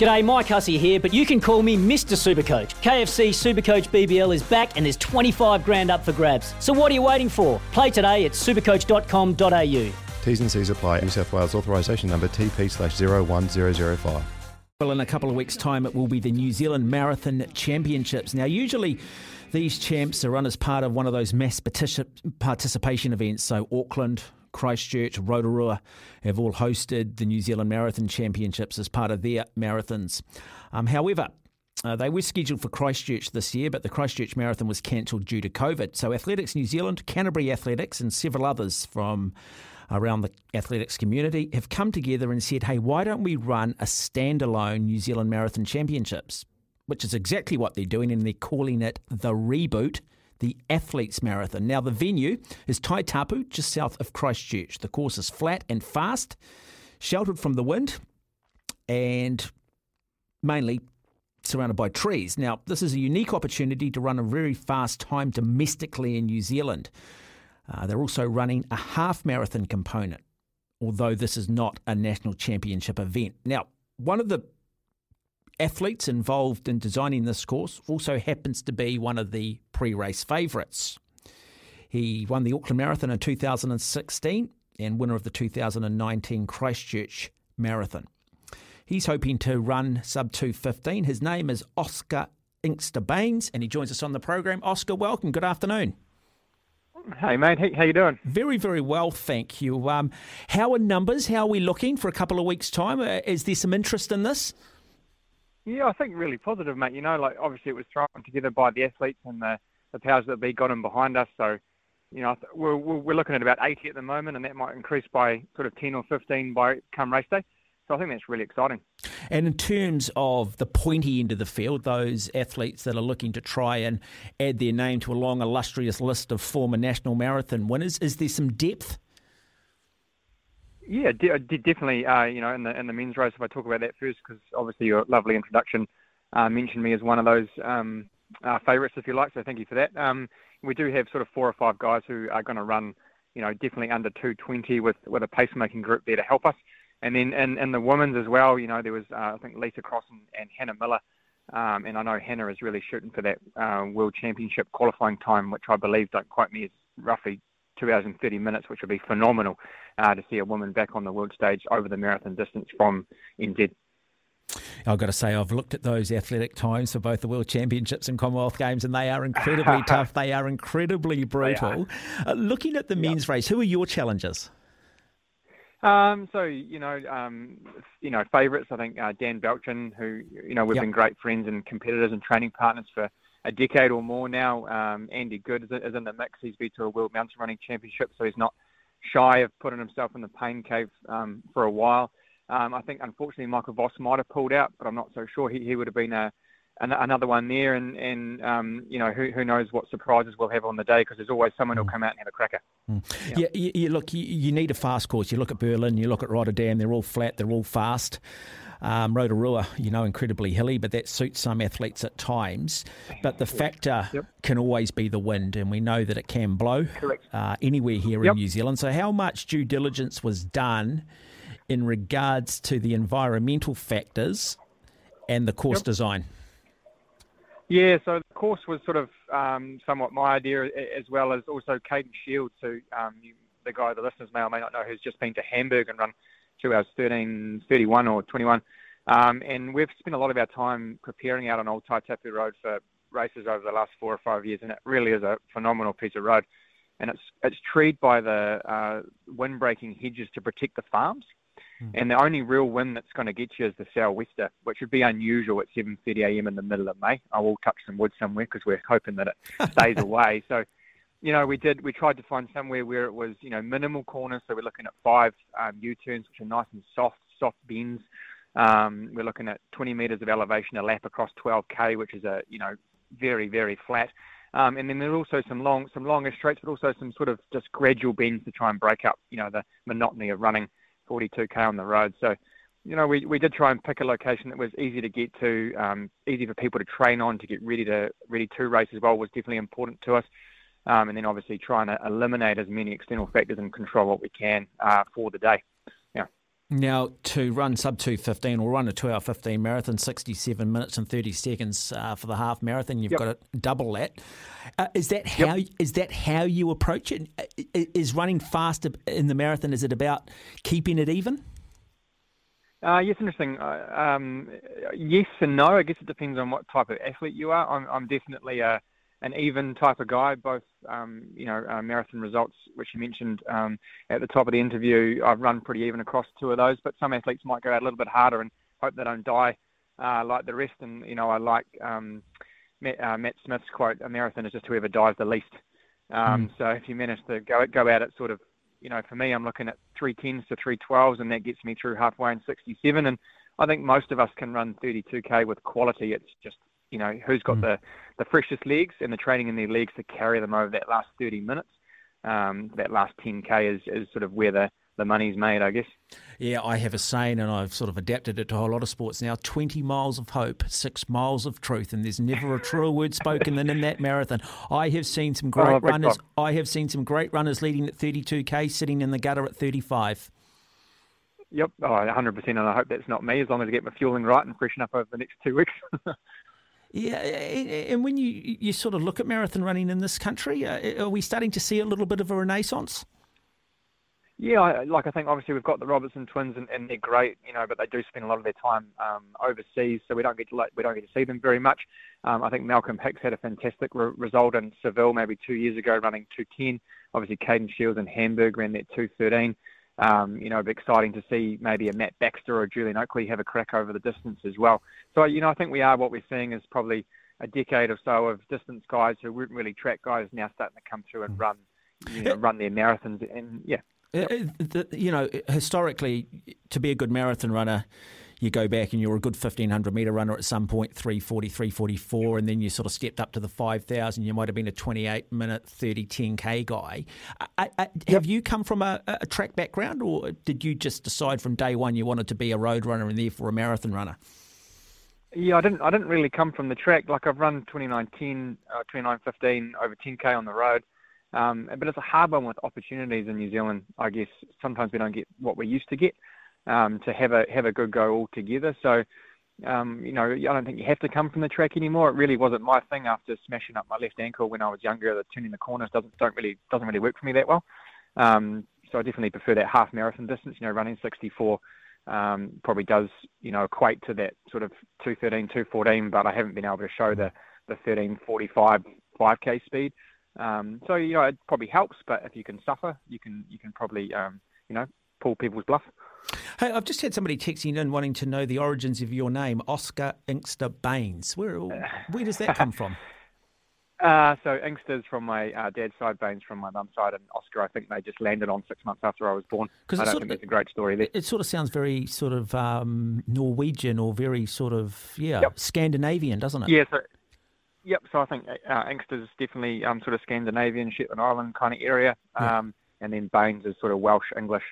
G'day, Mike Hussey here, but you can call me Mr. Supercoach. KFC Supercoach BBL is back and there's 25 grand up for grabs. So what are you waiting for? Play today at supercoach.com.au. T's and C's apply. New South Wales authorisation number TP slash 01005. Well, in a couple of weeks' time, it will be the New Zealand Marathon Championships. Now, usually these champs are run as part of one of those mass participation events. So, Auckland, Christchurch, Rotorua have all hosted the New Zealand Marathon Championships as part of their marathons. Um, however, uh, they were scheduled for Christchurch this year, but the Christchurch Marathon was cancelled due to COVID. So, Athletics New Zealand, Canterbury Athletics, and several others from around the athletics community have come together and said, hey, why don't we run a standalone New Zealand Marathon Championships? Which is exactly what they're doing, and they're calling it the Reboot the Athletes Marathon. Now, the venue is Taitapu, just south of Christchurch. The course is flat and fast, sheltered from the wind, and mainly surrounded by trees. Now, this is a unique opportunity to run a very fast time domestically in New Zealand. Uh, they're also running a half marathon component, although this is not a national championship event. Now, one of the athletes involved in designing this course also happens to be one of the pre race favourites. He won the Auckland Marathon in 2016 and winner of the 2019 Christchurch Marathon. He's hoping to run sub 215. His name is Oscar Inkster Baines, and he joins us on the program. Oscar, welcome. Good afternoon. Hey, mate. How you doing? Very, very well, thank you. Um, how are numbers? How are we looking for a couple of weeks' time? Uh, is there some interest in this? Yeah, I think really positive, mate. You know, like obviously it was thrown together by the athletes and the, the powers that be got them behind us. So, you know, we're, we're looking at about 80 at the moment, and that might increase by sort of 10 or 15 by come race day. So I think that's really exciting. And in terms of the pointy end of the field, those athletes that are looking to try and add their name to a long, illustrious list of former national marathon winners, is there some depth? Yeah, definitely. Uh, you know, in the in the men's race, if I talk about that first, because obviously your lovely introduction uh, mentioned me as one of those um, uh, favourites, if you like. So thank you for that. Um, we do have sort of four or five guys who are going to run, you know, definitely under 220 with with a pacemaking group there to help us. And then in, in the women's as well, you know, there was, uh, I think, Lisa Cross and, and Hannah Miller. Um, and I know Hannah is really shooting for that uh, World Championship qualifying time, which I believe, don't quote me, is roughly two hours and 30 minutes, which would be phenomenal uh, to see a woman back on the world stage over the marathon distance from NZ. I've got to say, I've looked at those athletic times for both the World Championships and Commonwealth Games, and they are incredibly tough. They are incredibly brutal. Are. Uh, looking at the men's race, who are your challengers? Um, so you know, um, you know, favourites. I think uh, Dan Belchin, who you know we've yep. been great friends and competitors and training partners for a decade or more now. Um, Andy Good is, is, in the mix. He's been to a World Mountain Running Championship, so he's not shy of putting himself in the pain cave um, for a while. Um, I think unfortunately Michael Voss might have pulled out, but I'm not so sure. He, he would have been a another one there, and and um, you know who who knows what surprises we'll have on the day because there's always someone who'll mm. come out and have a cracker. Mm. Yeah, yeah you, you, look, you, you, need a fast course. You look at Berlin, you look at Rotterdam. They're all flat, they're all fast. Um, Rotorua, you know, incredibly hilly, but that suits some athletes at times. But the factor yep. can always be the wind, and we know that it can blow uh, anywhere here yep. in New Zealand. So, how much due diligence was done in regards to the environmental factors and the course yep. design? Yeah, so the course was sort of um, somewhat my idea, as well as also Caden Shields, who um, you, the guy the listeners may or may not know, who's just been to Hamburg and run two hours 13, 31 or 21. Um, and we've spent a lot of our time preparing out on Old Taitapu Road for races over the last four or five years, and it really is a phenomenal piece of road. And it's it's treed by the uh, wind-breaking hedges to protect the farms. Mm. And the only real wind that's going to get you is the sou'wester, which would be unusual at 7:30 a.m. in the middle of May. I will touch some wood somewhere because we're hoping that it stays away. So, you know, we did. We tried to find somewhere where it was, you know, minimal corners. So we're looking at five um, U-turns, which are nice and soft, soft bends. Um, we're looking at 20 metres of elevation, a lap across 12k, which is a you know very very flat. Um, and then there are also some long some longer straights, but also some sort of just gradual bends to try and break up you know the monotony of running 42k on the road. So you know, we, we did try and pick a location that was easy to get to, um, easy for people to train on, to get ready to ready to race as well was definitely important to us. Um, and then obviously trying to eliminate as many external factors and control what we can uh, for the day. Yeah. Now, to run sub 215 or run a 2 hour 15 marathon, 67 minutes and 30 seconds uh, for the half marathon, you've yep. got to double that. Uh, is that how yep. is that how you approach it? Is running faster in the marathon? Is it about keeping it even? Uh, yes, interesting. Uh, um, yes and no. I guess it depends on what type of athlete you are. I'm, I'm definitely a, an even type of guy. Both, um, you know, uh, marathon results, which you mentioned um, at the top of the interview, I've run pretty even across two of those. But some athletes might go out a little bit harder and hope they don't die uh, like the rest. And you know, I like um, Matt, uh, Matt Smith's quote: "A marathon is just whoever dies the least." Um, mm. So if you manage to go go out at sort of you know, for me, I'm looking at 310s to 312s, and that gets me through halfway in 67. And I think most of us can run 32k with quality. It's just, you know, who's got mm. the, the freshest legs and the training in their legs to carry them over that last 30 minutes. Um, that last 10k is, is sort of where the the money's made, I guess. Yeah, I have a saying, and I've sort of adapted it to a whole lot of sports now 20 miles of hope, six miles of truth, and there's never a truer word spoken than in that marathon. I have seen some great oh, runners. I have seen some great runners leading at 32k, sitting in the gutter at 35. Yep, oh, 100%, and I hope that's not me, as long as I get my fueling right and freshen up over the next two weeks. Yeah, and when you you sort of look at marathon running in this country, uh, are we starting to see a little bit of a renaissance? Yeah, like I think obviously we've got the Robertson twins and, and, they're great, you know, but they do spend a lot of their time um, overseas, so we don't get to we don't get to see them very much. Um, I think Malcolm Hicks had a fantastic re- result in Seville maybe two years ago, running 210. Obviously, Caden Shields in Hamburg ran that 213. Um, you know, it'd be exciting to see maybe a Matt Baxter or Julian Oakley have a crack over the distance as well. So, you know, I think we are what we're seeing is probably a decade or so of distance guys who weren't really track guys now starting to come through and run, you know, run their marathons. And yeah, Yep. You know, historically, to be a good marathon runner, you go back and you're a good 1500 metre runner at some point, 340, 344, and then you sort of stepped up to the 5000. You might have been a 28 minute, 30, 10K guy. I, I, have you come from a, a, track background, or did you just decide from day one you wanted to be a road runner and therefore a marathon runner? Yeah, I didn't. I didn't really come from the track. Like I've run 2910, uh, 2915 over 10k on the road. Um, but it's a hard one with opportunities in New Zealand. I guess sometimes we don't get what we used to get um, to have a have a good go all together. So, um, you know, I don't think you have to come from the track anymore. It really wasn't my thing after smashing up my left ankle when I was younger. The turning the corners doesn't don't really doesn't really work for me that well. Um, so I definitely prefer that half marathon distance. You know, running 64 um, probably does you know equate to that sort of 213, 214. But I haven't been able to show the the 1345 5k speed. Um, so you know it probably helps, but if you can suffer, you can you can probably um, you know pull people's bluff. Hey, I've just had somebody texting in wanting to know the origins of your name, Oscar Inkster Baines. Where where does that come from? Uh, so Inkster's from my uh, dad's side, Baines from my mum's side, and Oscar I think they just landed on six months after I was born. Because I don't think of, it's a great story there. It sort of sounds very sort of um, Norwegian or very sort of yeah yep. Scandinavian, doesn't it? Yeah. So Yep. So I think uh, Inkster's definitely um, sort of Scandinavian, Shetland Island kind of area, um, yeah. and then Baines is sort of Welsh English,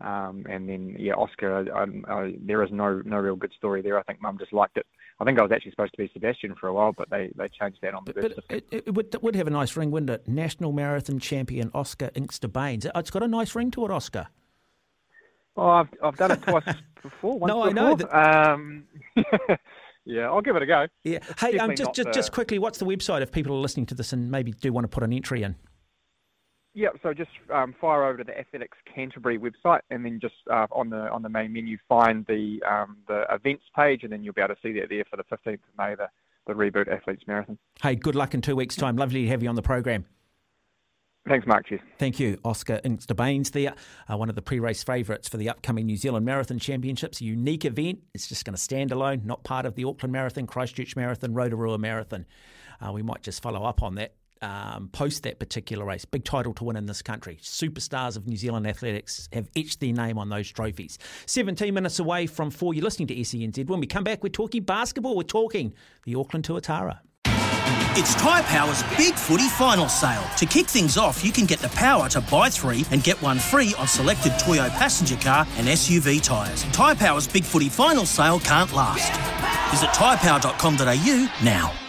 um, and then yeah, Oscar. I, I, there is no no real good story there. I think Mum just liked it. I think I was actually supposed to be Sebastian for a while, but they, they changed that on the But it, it, would, it would have a nice ring, wouldn't it? National Marathon Champion Oscar Inkster Baines. It's got a nice ring to it, Oscar. Oh, I've I've done it twice before. no, before. I know. That... Um, Yeah, I'll give it a go. Yeah. hey, um, just just, the... just quickly, what's the website if people are listening to this and maybe do want to put an entry in? Yeah, so just um, fire over to the Athletics Canterbury website, and then just uh, on the on the main menu find the um, the events page, and then you'll be able to see that there for the 15th of May, the the Reboot Athletes Marathon. Hey, good luck in two weeks' time. Lovely to have you on the program. Thanks, Mark. Cheers. Thank you, Oscar Inkster Baines there, uh, one of the pre-race favourites for the upcoming New Zealand Marathon Championships. A unique event. It's just going to stand alone, not part of the Auckland Marathon, Christchurch Marathon, Rotorua Marathon. Uh, we might just follow up on that um, post that particular race. Big title to win in this country. Superstars of New Zealand athletics have etched their name on those trophies. 17 minutes away from four, you're listening to SENZ. When we come back, we're talking basketball. We're talking the Auckland Tuatara. It's Tyre Power's Big Footy Final Sale. To kick things off, you can get the power to buy three and get one free on selected Toyo passenger car and SUV tyres. Tyre Power's Big Footy Final Sale can't last. Visit tyrepower.com.au now.